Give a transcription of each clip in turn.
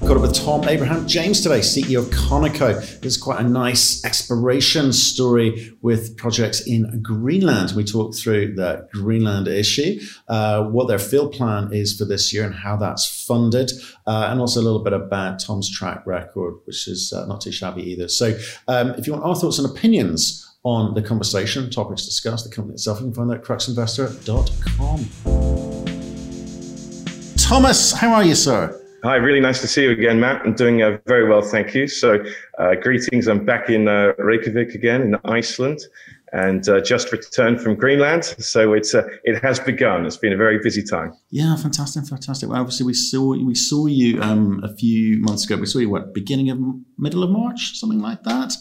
Got up with Tom Abraham James today, CEO of Conico. This is quite a nice exploration story with projects in Greenland. We talked through the Greenland issue, uh, what their field plan is for this year and how that's funded, uh, and also a little bit about Tom's track record, which is uh, not too shabby either. So um, if you want our thoughts and opinions on the conversation, topics discussed, the company itself, you can find that at cruxinvestor.com. Thomas, how are you, sir? Hi, really nice to see you again, Matt. I'm doing uh, very well, thank you. So, uh, greetings. I'm back in uh, Reykjavik again in Iceland, and uh, just returned from Greenland. So it's uh, it has begun. It's been a very busy time. Yeah, fantastic, fantastic. Well, obviously, we saw we saw you um, a few months ago. We saw you what beginning of middle of March, something like that.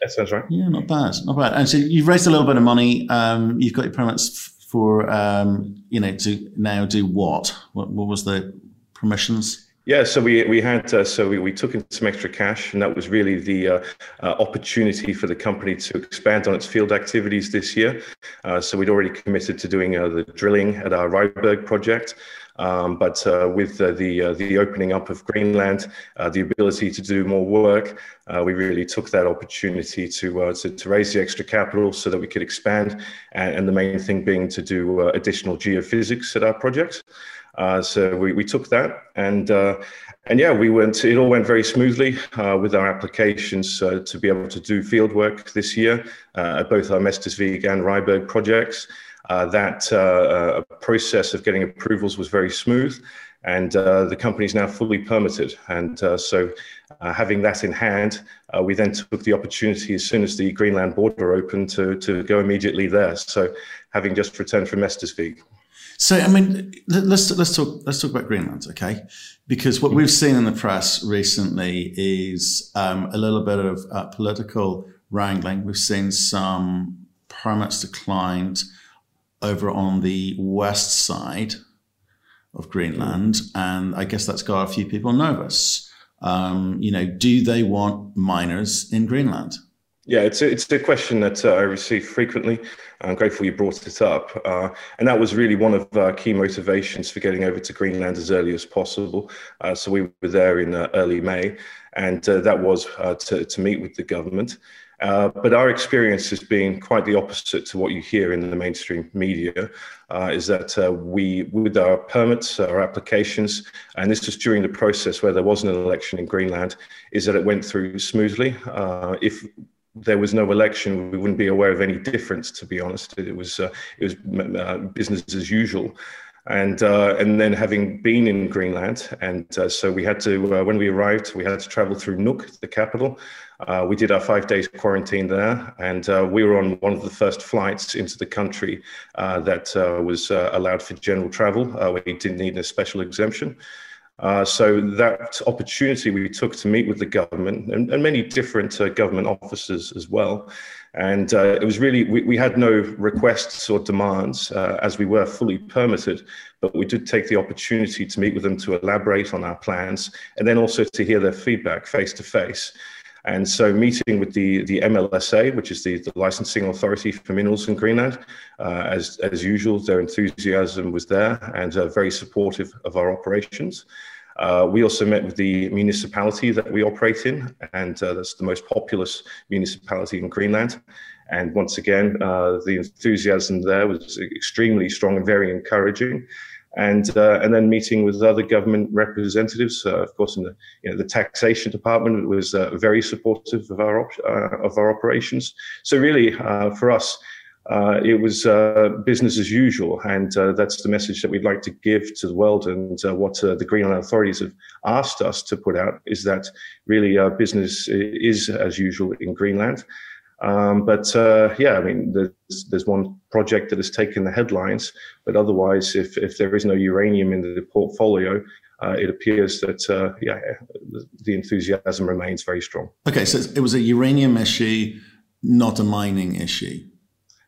That sounds right. Yeah, not bad, not bad. And so you've raised a little bit of money. Um, you've got your permits for um, you know to now do what? What, what was the permissions? Yeah, so we we had uh, so we, we took in some extra cash, and that was really the uh, uh, opportunity for the company to expand on its field activities this year. Uh, so we'd already committed to doing uh, the drilling at our Ryberg project, um, but uh, with the the opening up of Greenland, the ability to do more work, we really took that opportunity to, to, to raise the extra capital so that we could expand, and, and the main thing being to do additional geophysics at our project. Uh, so we, we took that and uh, and yeah, we went. It all went very smoothly uh, with our applications uh, to be able to do field work this year uh, at both our Mestersvig and Ryberg projects. Uh, that process of getting approvals was very smooth, and the company is now fully permitted. And so, having that in hand, we then took the opportunity as soon as the Greenland border opened to to go immediately there. So, having just returned from Mestersvig. So, I mean, let's let's talk let's talk about Greenland, okay? Because what we've seen in the press recently is um, a little bit of uh, political wrangling. We've seen some permits declined over on the west side of Greenland, and I guess that's got a few people nervous. Um, you know, do they want miners in Greenland? Yeah, it's a, it's a question that uh, I receive frequently. I'm grateful you brought it up. Uh, and that was really one of our key motivations for getting over to Greenland as early as possible. Uh, so we were there in uh, early May, and uh, that was uh, to, to meet with the government. But our experience has been quite the opposite to what you hear in the mainstream media. is that we, with our permits, our applications, and this was during the process where there wasn't an election in Greenland, is that it went through smoothly. if there was no election, we wouldn't be aware of any difference. To be honest, it was uh, it was uh, business as usual. And uh, and then having been in Greenland, and uh, so we had to uh, when we arrived, we had to travel through Nuuk, the capital. Uh, we did our five days quarantine there, and we were on one of the first flights into the country that was allowed for general travel. we didn't need a special exemption. Uh, so that opportunity we took to meet with the government and, and many different uh, government officers as well. And uh, it was really, we, we, had no requests or demands uh, as we were fully permitted, but we did take the opportunity to meet with them to elaborate on our plans and then also to hear their feedback face to face. And so, meeting with the, the MLSA, which is the, the licensing authority for minerals in Greenland, uh, as, as usual, their enthusiasm was there and uh, very supportive of our operations. Uh, we also met with the municipality that we operate in, and uh, that's the most populous municipality in Greenland. And once again, uh, the enthusiasm there was extremely strong and very encouraging and uh, and then meeting with other government representatives. Uh, of course, in the you know, the taxation department was very supportive of our op- of our operations. So really, for us. Uh, it was business as usual, and that's the message that we'd like to give to the world. And what the Greenland authorities have asked us to put out is that really business is as usual in Greenland. Um, but uh, yeah, I mean, there's, there's one project that has taken the headlines, but otherwise, if, if there is no uranium in the portfolio, uh, it appears that uh, yeah, the, enthusiasm remains very strong. Okay, so it was a uranium issue, not a mining issue.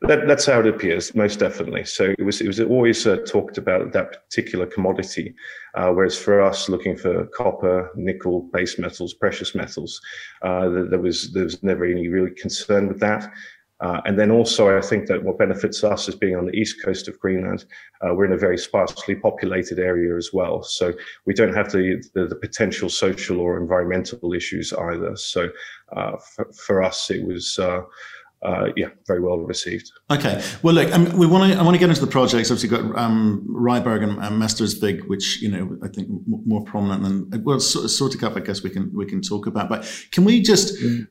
That, that's how it appears, most definitely. So it was it was always uh, talked about that particular commodity, uh, whereas for us, looking for copper, nickel, base metals, precious metals, uh, there was there was never any really concern with that. Uh, and then also, I think that what benefits us is being on the east coast of Greenland. Uh, we're in a very sparsely populated area as well, so we don't have the the, the potential social or environmental issues either. So uh, for, for, us, it was. Uh, yeah, very well received. Okay, well, look, um, we want to. I want to get into the projects. Obviously, got um, Ryberg and, and Mestersvig, which you know I think m- more prominent than well, Sortekap. I guess we can we can talk about. But can we just mm.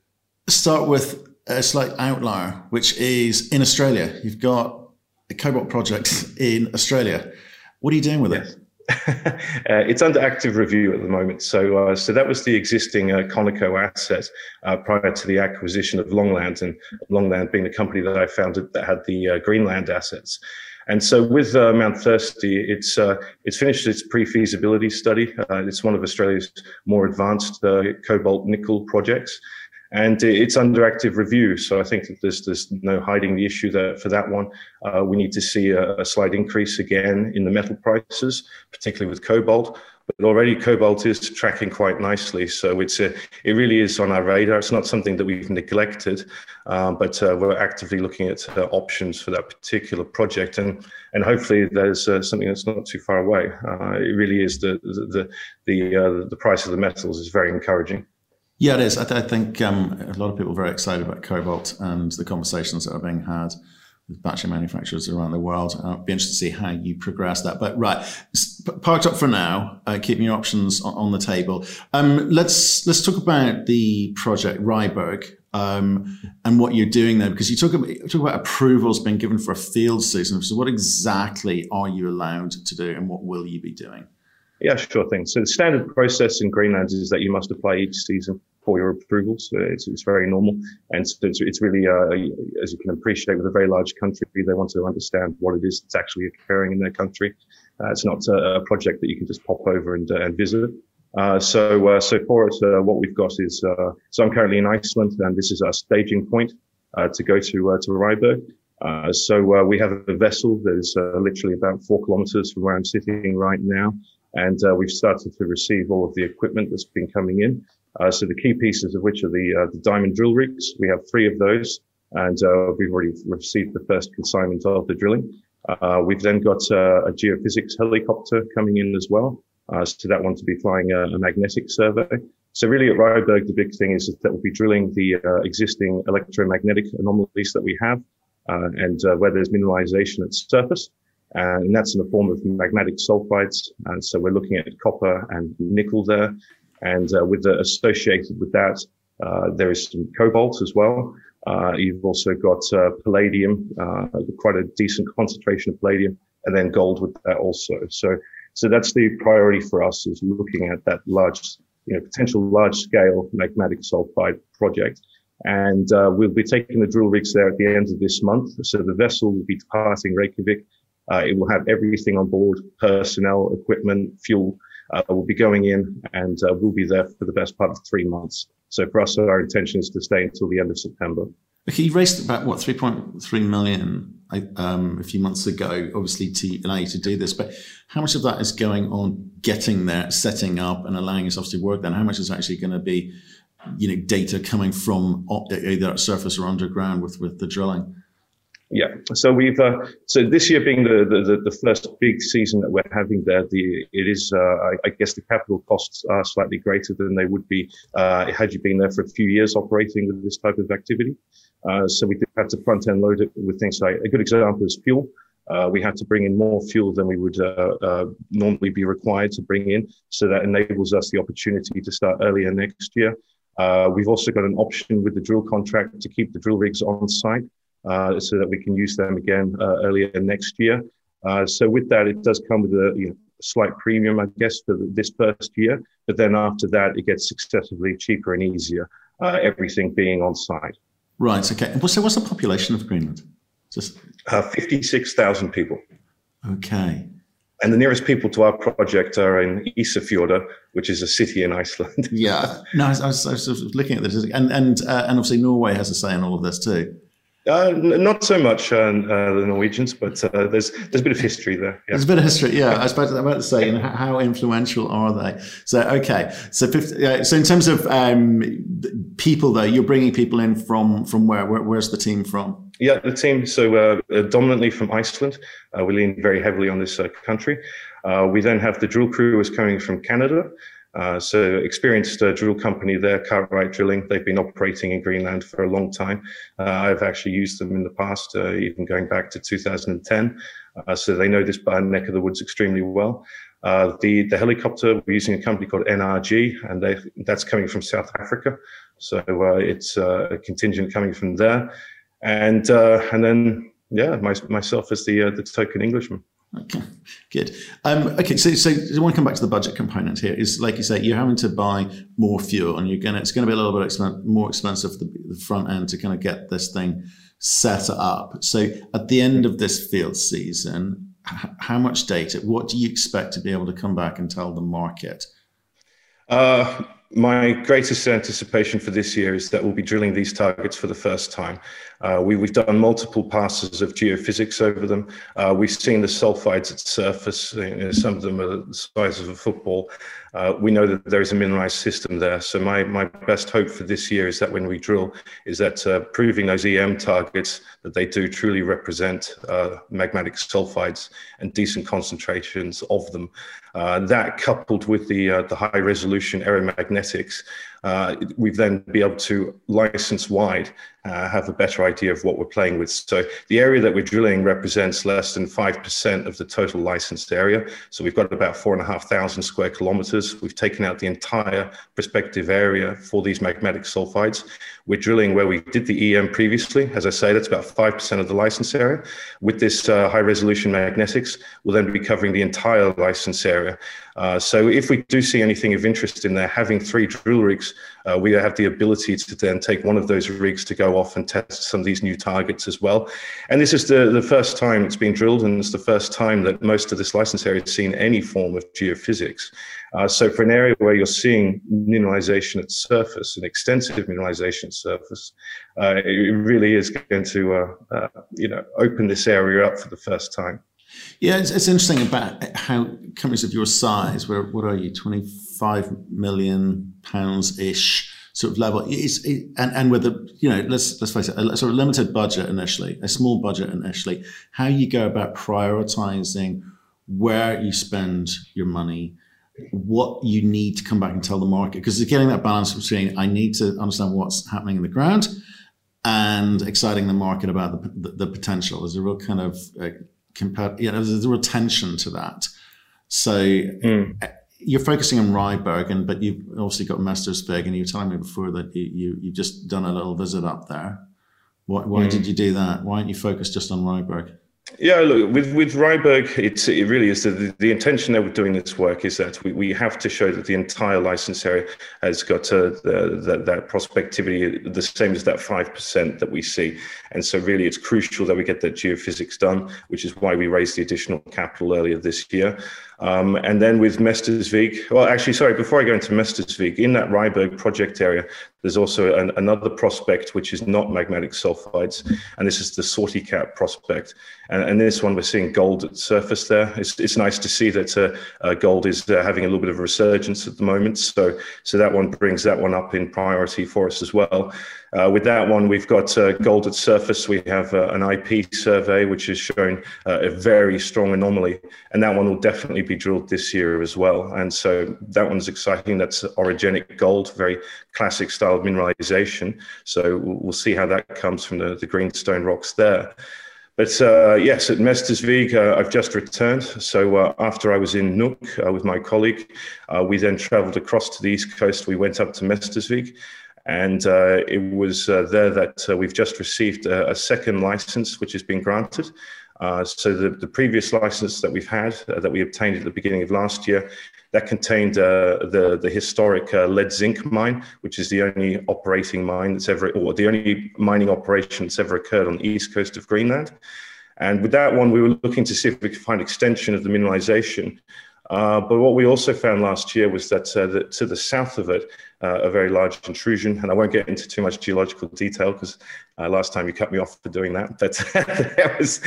start with a slight outlier, which is in Australia. You've got a cobalt project in Australia. What are you doing with yes. it? uh, it's under active review at the moment. So, uh, so that was the existing uh, Conico asset uh, prior to the acquisition of Longland, and Longland being the company that I founded that had the uh, Greenland assets. And so, with uh, Mount Thirsty, it's it's finished its pre-feasibility study. it's one of Australia's more advanced cobalt nickel projects and it's under active review. So I think that there's there's no hiding the issue there for that one. Uh, we need to see a, a, slight increase again in the metal prices, particularly with cobalt. But already cobalt is tracking quite nicely, so it's a, it really is on our radar. It's not something that we've neglected, um, but uh, we're actively looking at uh, options for that particular project, and and hopefully there's uh, something that's not too far away. Uh, it really is the the the the, uh, the price of the metals is very encouraging. Yeah, it is. I, th- I think um, a lot of people are very excited about cobalt and the conversations that are being had with battery manufacturers around the world. I'll be interested to see how you progress that. But right, parked up for now, uh, keeping your options on, on the table. Um, let's let's talk about the project Ryberg um, and what you're doing there, because you talk about, you talk about approvals being given for a field season. So, what exactly are you allowed to do, and what will you be doing? Yeah, sure thing. So the standard process in Greenland is that you must apply each season for your approvals. It's, it's very normal. And so it's, it's really, uh, as you can appreciate, with a very large country, they want to understand what it is that's actually occurring in their country. Uh, it's not a, project that you can just pop over and, uh, and visit. Uh, so, uh, so for uh, what we've got is, so I'm currently in Iceland and this is our staging point, to go to, to Ryberg. Uh, so uh, we have a vessel that is uh, literally about four kilometers from where I'm sitting right now, and we've started to receive all of the equipment that's been coming in. Uh, so the key pieces of which are the, uh, the diamond drill rigs. We have three of those, and uh, we've already received the first consignment of the drilling. Uh, we've then got uh, a geophysics helicopter coming in as well. Uh, so that one to be flying a, a, magnetic survey. So really at Ryberg, the big thing is that we'll be drilling the existing electromagnetic anomalies that we have, and where there's mineralization at surface. and that's in the form of magmatic sulfides. And so we're looking at copper and nickel there. And uh, with the associated with that, uh, there is some cobalt as well. Uh, you've also got uh, palladium, uh, quite a decent concentration of palladium, and then gold with that also. So, so that's the priority for us is looking at that large, you know, potential large scale magmatic sulfide project. And uh, we'll be taking the drill rigs there at the end of this month. So the vessel will be departing Reykjavik. it will have everything on board, personnel, equipment, fuel, uh, will be going in and uh, we'll be there for the best part of three months. So for us, our intention is to stay until the end of September. Okay, you raised about what 3.3 million um, a few months ago, obviously to allow you to do this. But how much of that is going on getting there, setting up, and allowing yourself to work? Then how much is actually going to be, you know, data coming from either at surface or underground with with the drilling? Yeah. So we've uh, so this year being the, the the first big season that we're having there, the it is uh, I, I, guess the capital costs are slightly greater than they would be uh, had you been there for a few years operating with this type of activity. Uh, so we had to front end load it with things like a good example is fuel. Uh, we had to bring in more fuel than we would uh, normally be required to bring in, so that enables us the opportunity to start earlier next year. we've also got an option with the drill contract to keep the drill rigs on site so that we can use them again uh, earlier next year. Uh, so with that, it does come with a you know, slight premium, I guess, for this first year. But then after that, it gets successively cheaper and easier, everything being on site. Right. Okay. So what's the population of Greenland? Just uh, 56,000 people. Okay. And the nearest people to our project are in Ísafjörður, which is a city in Iceland. yeah. No, I was, I was, I was looking at this, and and uh, and obviously Norway has a say in all of this too. Uh, not so much uh, uh, the Norwegians, but uh, there's there's a bit of history there. Yeah. There's a bit of history, yeah. I was about to, about to say, and how influential are they? So okay, so 50, so in terms of um, people, though, you're bringing people in from from where? where where's the team from? Yeah, the team. So uh, dominantly from Iceland. Uh, we lean very heavily on this country. we then have the drill crew is coming from Canada. Uh, so experienced uh, drill company there, Cartwright Drilling. They've been operating in Greenland for a long time. Uh, I've actually used them in the past, uh, even going back to 2010. Uh, so they know this neck of the woods extremely well. Uh, the the helicopter we're using a company called NRG, and they, that's coming from South Africa. So it's a contingent coming from there, and and then yeah, my, myself as the the token Englishman. Okay, good. Um, okay, so so I want to come back to the budget component here. Is like you say, you're having to buy more fuel, and you're gonna it's going to be a little bit expen- more expensive the, the front end to kind of get this thing set up. So at the end of this field season, h- how much data? What do you expect to be able to come back and tell the market? Uh, my greatest anticipation for this year is that we'll be drilling these targets for the first time. Uh, we, have done multiple passes of geophysics over them. Uh, we've seen the sulfides at surface. You know, some of them are the size of a football. Uh, we know that there is a mineralized system there. So my, my best hope for this year is that when we drill, is that uh, proving those EM targets that they do truly represent uh, magmatic sulfides and decent concentrations of them. Uh, that coupled with the the high resolution aeromagnetics, uh, we've then be able to license wide uh, have a better idea of what we're playing with. So the area that we're drilling represents less than 5% of the total licensed area. So we've got about four and a half thousand square kilometers. We've taken out the entire prospective area for these magmatic sulfides. We're drilling where we did the EM previously. As I say, that's about 5% of the license area. With this uh, high resolution magnetics, we'll then be covering the entire license area. Uh, so if we do see anything of interest in there, having three drill rigs, uh, we have the ability to then take one of those rigs to go off and test some of these new targets as well. And this is the, the first time it's been drilled, and it's the first time that most of this license area has seen any form of geophysics. Uh, so for an area where you're seeing mineralization at surface, an extensive mineralization at surface, uh, it really is going to, uh, you know, open this area up for the first time. Yeah, it's, it's interesting about how companies of your size, where what are you, twenty five million pounds ish sort of level, it's, it, and and with the you know let's let's face it, a sort of limited budget initially, a small budget initially, how you go about prioritizing where you spend your money, what you need to come back and tell the market, because it's getting that balance between I need to understand what's happening in the ground and exciting the market about the, the, the potential. There's a real kind of uh, compared, you know, there's a real tension to that. So mm. you're focusing on Ryberg, and but you've obviously got Mestersvig, and you were telling me before that you, you you've just done a little visit up there. Why, why mm. did you do that? Why aren't you focused just on Ryberg? Yeah, look, with, with Ryberg, it's, it really is the, the intention that we're doing this work is that we, we have to show that the entire license area has got uh, the, the, that prospectivity the same as that 5% that we see. And so, really, it's crucial that we get that geophysics done, which is why we raised the additional capital earlier this year. Um, and then with Mestersvig, well, actually, sorry, before I go into Mestersvig, in that Ryberg project area, there's also an, another prospect which is not magmatic sulfides, and this is the Sortekap prospect. And, and this one, we're seeing gold at surface there. It's, it's nice to see that uh, uh, gold is uh, having a little bit of a resurgence at the moment. So, so that one brings that one up in priority for us as well. Uh, with that one, we've got uh, gold at surface. We have uh, an IP survey, which has shown uh, a very strong anomaly, and that one will definitely be drilled this year as well. And so that one's exciting. That's orogenic gold, very classic style of mineralization. So we'll see how that comes from the, the greenstone rocks there. But uh, yes, at Mestersvig, uh, I've just returned. So uh, after I was in Nuuk uh, with my colleague, uh, we then traveled across to the east coast. We went up to Mestersvig and uh, it was there that we've just received a, a, second license, which has been granted. Uh, so the, the previous license that we've had, uh, that we obtained at the beginning of last year, that contained uh, the, the historic lead zinc mine, which is the only operating mine that's ever, or the only mining operation that's ever occurred on the east coast of Greenland. And with that one, we were looking to see if we could find extension of the mineralization Uh, but what we also found last year was that, uh, that to the south of it, uh, a very large intrusion, and I won't get into too much geological detail because uh, last time you cut me off for doing that. But was,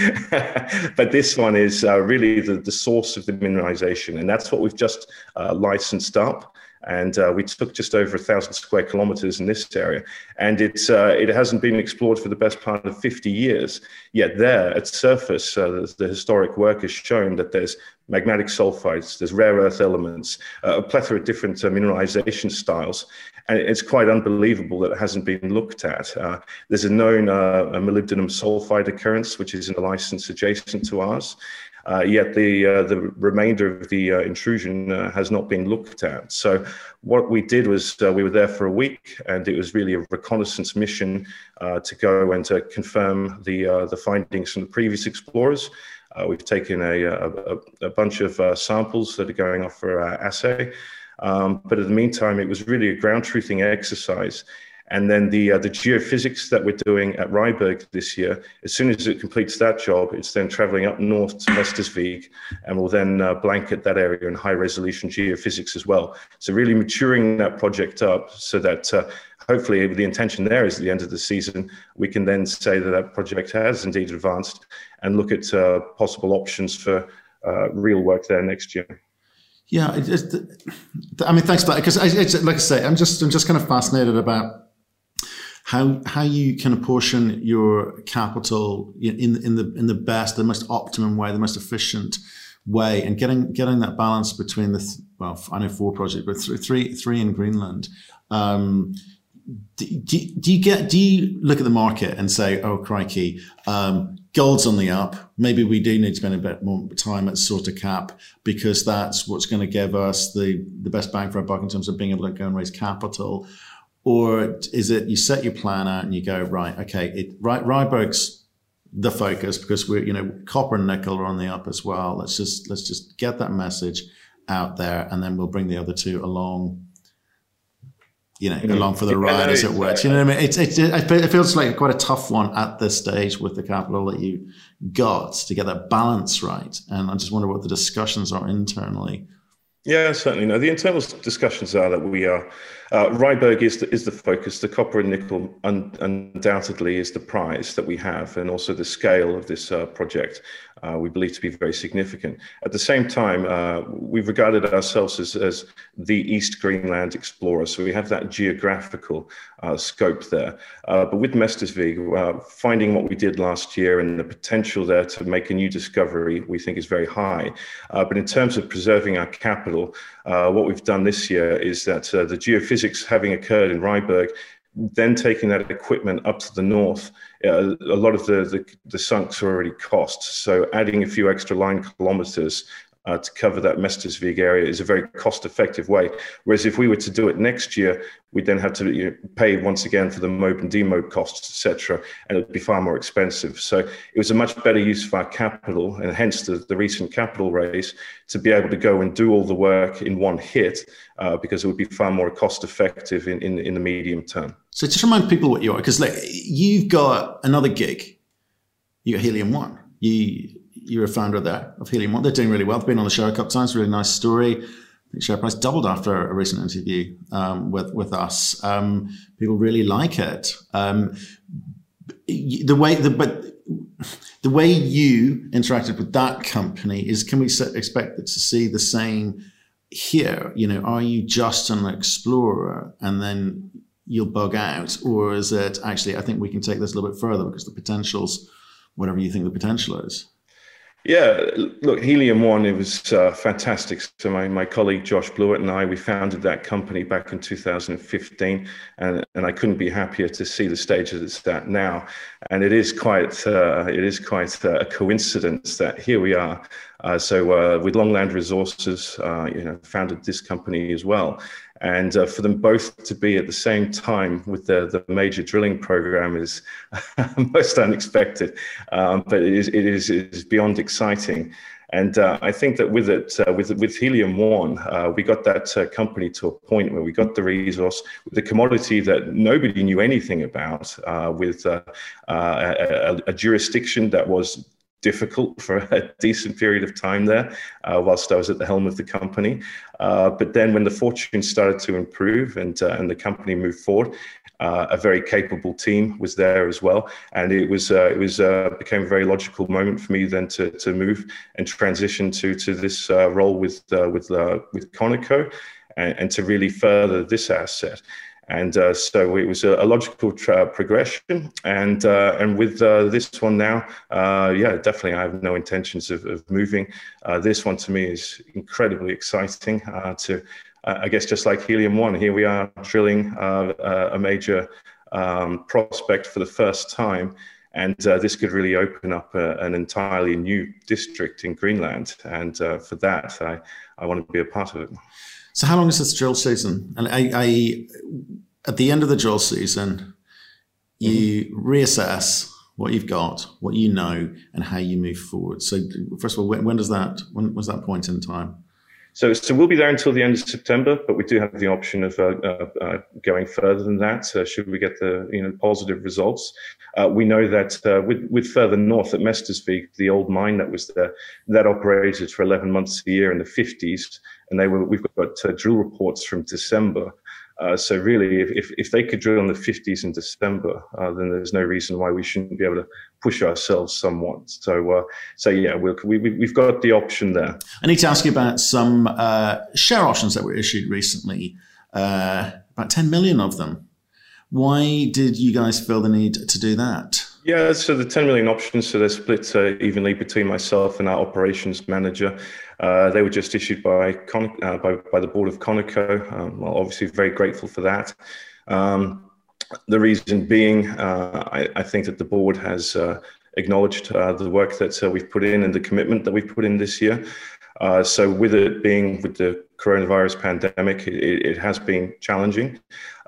but this one is uh, really the, the source of the mineralization, and that's what we've just licensed up and uh, we took just over a thousand square kilometers in this area, and it's uh, it hasn't been explored for the best part of 50 years. Yet there, at surface, uh, the historic work has shown that there's magmatic sulfides, there's rare earth elements, uh, a plethora of different uh, mineralization styles, and it's quite unbelievable that it hasn't been looked at. Uh, there's a known molybdenum sulfide occurrence, which is in a license adjacent to ours. Uh, yet the uh, the remainder of the uh, intrusion has not been looked at. So what we did was we were there for a week, and it was really a reconnaissance mission to go and to confirm the the findings from the previous explorers. Uh, we've taken a, a, a bunch of uh, samples that are going off for uh, assay. Um, but in the meantime, it was really a ground truthing exercise and then the, uh, the geophysics that we're doing at Ryberg this year, as soon as it completes that job, it's then traveling up north to Mestersvig and will then uh, blanket that area in high resolution geophysics as well. So really maturing that project up so that uh, hopefully the intention there is at the end of the season, we can then say that that project has indeed advanced and look at uh, possible options for uh, real work there next year. Yeah, I mean, thanks for that. Because, like I say, I'm just I'm just kind of fascinated about how how you can apportion your capital in in the in the best, the most optimum way, the most efficient way, and getting getting that balance between the well, I know four projects, but three three in Greenland. Um, do, do, do, you get do you look at the market and say, oh crikey, um, gold's on the up. Maybe we do need to spend a bit more time at Sortekap because that's what's going to give us the the best bang for our buck in terms of being able to go and raise capital. Or is it you set your plan out and you go, right, okay, it, right, Ryberg's the focus because we're, you know, copper and nickel are on the up as well. Let's just, let's just get that message out there and then we'll bring the other two along you know, mm-hmm. along for the ride, as it were. You know what I mean? It's, it's, it feels like quite a tough one at this stage with the capital that you got to get that balance right. And I just wonder what the discussions are internally yeah, certainly. No, the internal discussions are that we are. Uh, Ryberg is the, is the focus. The copper and nickel un, undoubtedly is the prize that we have, and also the scale of this uh, project uh, we believe to be very significant. At the same time, uh, we've regarded ourselves as, as the East Greenland explorer, so we have that geographical uh, scope there. Uh, but with Mestersvig, uh, finding what we did last year and the potential there to make a new discovery, we think is very high. Uh, but in terms of preserving our capital, what we've done this year is that the geophysics having occurred in Ryberg then taking that equipment up to the north, uh, a lot of the, the, the sunks are already cost. So adding a few extra line kilometers uh, to cover that Mestersvig area is a very cost effective way. Whereas if we were to do it next year, we'd then have to you know, pay once again for the mob and demob costs, etc., and it'd be far more expensive. So it was a much better use of our capital, and hence the, the recent capital raise to be able to go and do all the work in one hit, uh, because it would be far more cost effective in, in, in the medium term. So just remind people what you are, because like you've got another gig, you got Helium One. You you're a founder there of Helium One. They're doing really well. They've been on the show a couple times. Really nice story. I think share price doubled after a recent interview um, with with us. Um, people really like it. Um, the way the but the way you interacted with that company is can we expect to see the same here? You know, are you just an explorer and then you'll bug out, or is it actually? I think we can take this a little bit further because the potentials, whatever you think the potential is. Yeah, look, Helium One, it was uh, fantastic. So my, my colleague Josh Bluett and I, we founded that company back in 2015, and, and I couldn't be happier to see the stage that it's at now. And it is quite uh, it is quite a coincidence that here we are. Uh, so uh, with Longland Resources, uh, you know, founded this company as well and uh, for them both to be at the same time with the, the major drilling program is most unexpected, um, but it is, it is, it is beyond exciting. And uh, I think that with it, uh, with with Helium One, uh, we got that uh, company to a point where we got the resource, the commodity that nobody knew anything about, uh, with uh, a, a, jurisdiction that was difficult for a decent period of time there uh, whilst I was at the helm of the company. Uh, but then when the fortunes started to improve and, uh, and the company moved forward, uh, a very capable team was there as well. And it was, uh, it was uh, became a very logical moment for me then to, to move and transition to, to this role with, with, with Conico and, and to really further this asset. And uh, so it was a, logical tra- progression. And uh, and with uh, this one now, uh, yeah, definitely, I have no intentions of, of moving. Uh, this one to me is incredibly exciting. Uh, to I guess just like Helium One, here we are drilling a major um, prospect for the first time. And this could really open up a, an entirely new district in Greenland. And for that, I, I want to be a part of it. So how long is this drill season? And I, I at the end of the drill season, you mm-hmm. reassess what you've got, what you know, and how you move forward. So first of all, when, when does that? When was that point in time? So, so we'll be there until the end of September, but we do have the option of uh, uh, uh going further than that. Uh, should we get the you know positive results? Uh, we know that uh, with with further north at Mestersvig, the old mine that was there, that operated for 11 months a year in the 50s, and they were we've got drill reports from December. So really, if, if, if they could drill in the 50s in December, then there's no reason why we shouldn't be able to push ourselves somewhat. So, uh, so yeah, we we, have got the option there. I need to ask you about some uh, share options that were issued recently. Uh, about 10 million of them. Why did you guys feel the need to do that? Yeah, so the 10 million options, so they're split uh, evenly between myself and our operations manager. Uh, they were just issued by, Con- uh, by, by the board of Conico. Um, well, obviously, very grateful for that. Um, the reason being, uh, I, I, think that the board has uh, acknowledged uh, the work that we've put in and the commitment that we've put in this year. So, with it being with the coronavirus pandemic, it, it has been challenging.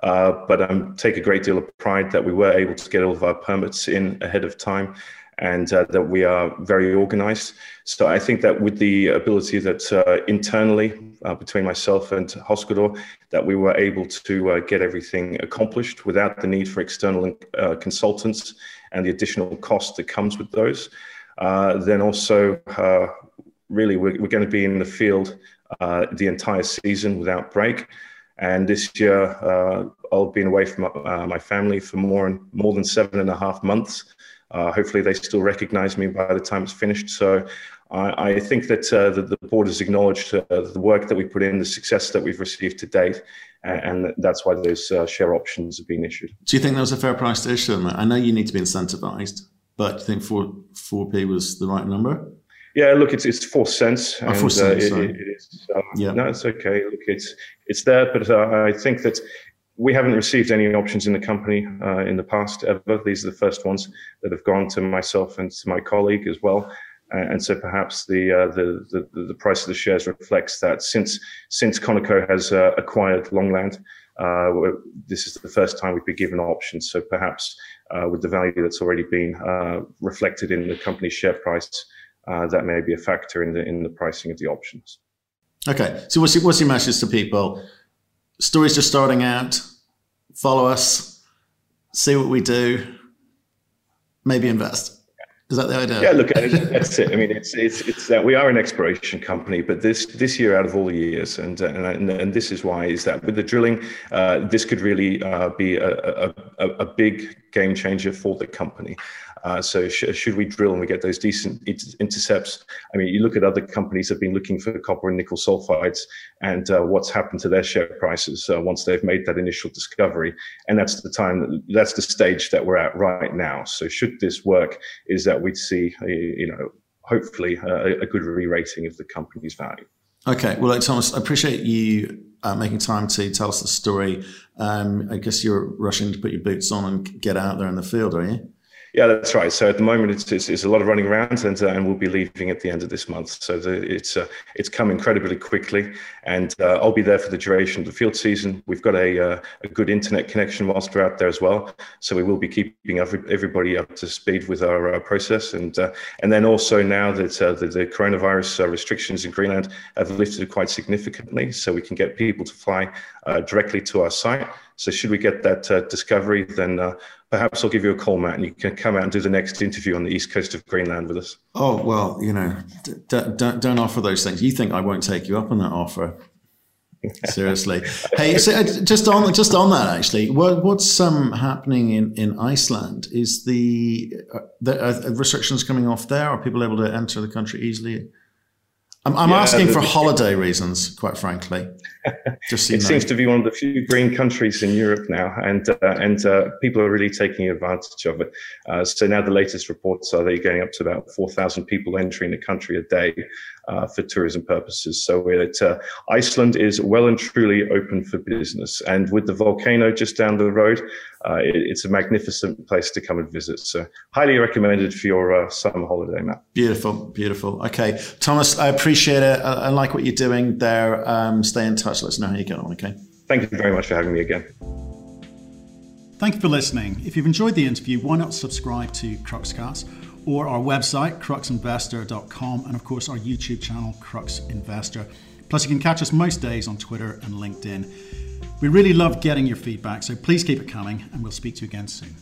Uh, but I take a great deal of pride that we were able to get all of our permits in ahead of time and uh, that we are very organized. So I think that with the ability that uh, internally uh, between myself and Hoskudor, that we were able to uh, get everything accomplished without the need for external uh, consultants and the additional cost that comes with those. Then also, really, we're, we're, going to be in the field the entire season without break. And this year, I'll be away from my family for more, more than seven and a half months. Uh, hopefully, they still recognize me by the time it's finished. So I, I think that uh, the, board has acknowledged uh, the work that we put in, the success that we've received to date, and, and that's why those uh, share options have been issued. Do you think that was a fair price to issue them? I know you need to be incentivized, but do you think 4, 4p was the right number? Yeah, look, it's it's four cents. Oh, four cents. Uh, it, it is. Um, yeah. No, it's okay. Look, it's it's there, but uh, I think that we haven't received any options in the company uh, in the past ever. These are the first ones that have gone to myself and to my colleague as well. Uh, and so perhaps the, uh, the, the, the price of the shares reflects that. Since since Conico has uh, acquired Longland, uh, this is the first time we've been given options. So perhaps uh, with the value that's already been reflected in the company's share price, that may be a factor in the in the pricing of the options. Okay, so what's your, what's your message to people? stories just starting out. Follow us, see what we do, maybe invest. Is that the idea? Yeah, look, that's it. I mean, it's it's it's that we are an exploration company, but this this year out of all the years, and and and this is why is that with the drilling, uh, this could really uh, be a, a, a big game changer for the company. Uh, so sh- should we drill and we get those decent intercepts? I mean, you look at other companies that have been looking for copper and nickel sulfides, and uh, what's happened to their share prices uh, once they've made that initial discovery, and that's the time that, that's the stage that we're at right now. So should this work, is that we'd see you know hopefully a, a good re-rating of the company's value. Okay, well, Thomas, I appreciate you uh, making time to tell us the story. Um, I guess you're rushing to put your boots on and get out there in the field, are you? Yeah, that's right. So at the moment, it's, it's, it's a lot of running around, and uh, and we'll be leaving at the end of this month. So the, it's uh, it's come incredibly quickly, and uh, I'll be there for the duration of the field season. We've got a uh, a good internet connection whilst we're out there as well, so we will be keeping every, everybody up to speed with our uh, process, and uh, and then also now that the, the, coronavirus restrictions in Greenland have lifted quite significantly, so we can get people to fly directly to our site. So should we get that discovery, then perhaps I'll give you a call, Matt, and you can come out and do the next interview on the east coast of Greenland with us. Oh well, you know, d- don't don't offer those things. You think I won't take you up on that offer? Seriously. Hey, so uh, just on just on that actually, what, what's um, happening in, in Iceland? Is the uh, the uh, restrictions coming off there? Are people able to enter the country easily? I'm, I'm yeah, asking the, for holiday reasons, quite frankly. Just it seems to be one of the few green countries in Europe now, and uh, and uh, people are really taking advantage of it. Uh, so now the latest reports are they're going up to about 4,000 people entering the country a day uh, for tourism purposes. So it, uh, Iceland is well and truly open for business, and with the volcano just down the road, uh, it, it's a magnificent place to come and visit. So highly recommended for your summer holiday, Matt. Beautiful, beautiful. Okay, Thomas, I appreciate it. I, I like what you're doing there. Um, stay in touch. Let us know how you get on. Okay. Thank you very much for having me again. Thank you for listening. If you've enjoyed the interview, why not subscribe to Cruxcast or our website, cruxinvestor.com, and of course our YouTube channel, Crux Investor. Plus, you can catch us most days on Twitter and LinkedIn. We really love getting your feedback, so please keep it coming, and we'll speak to you again soon.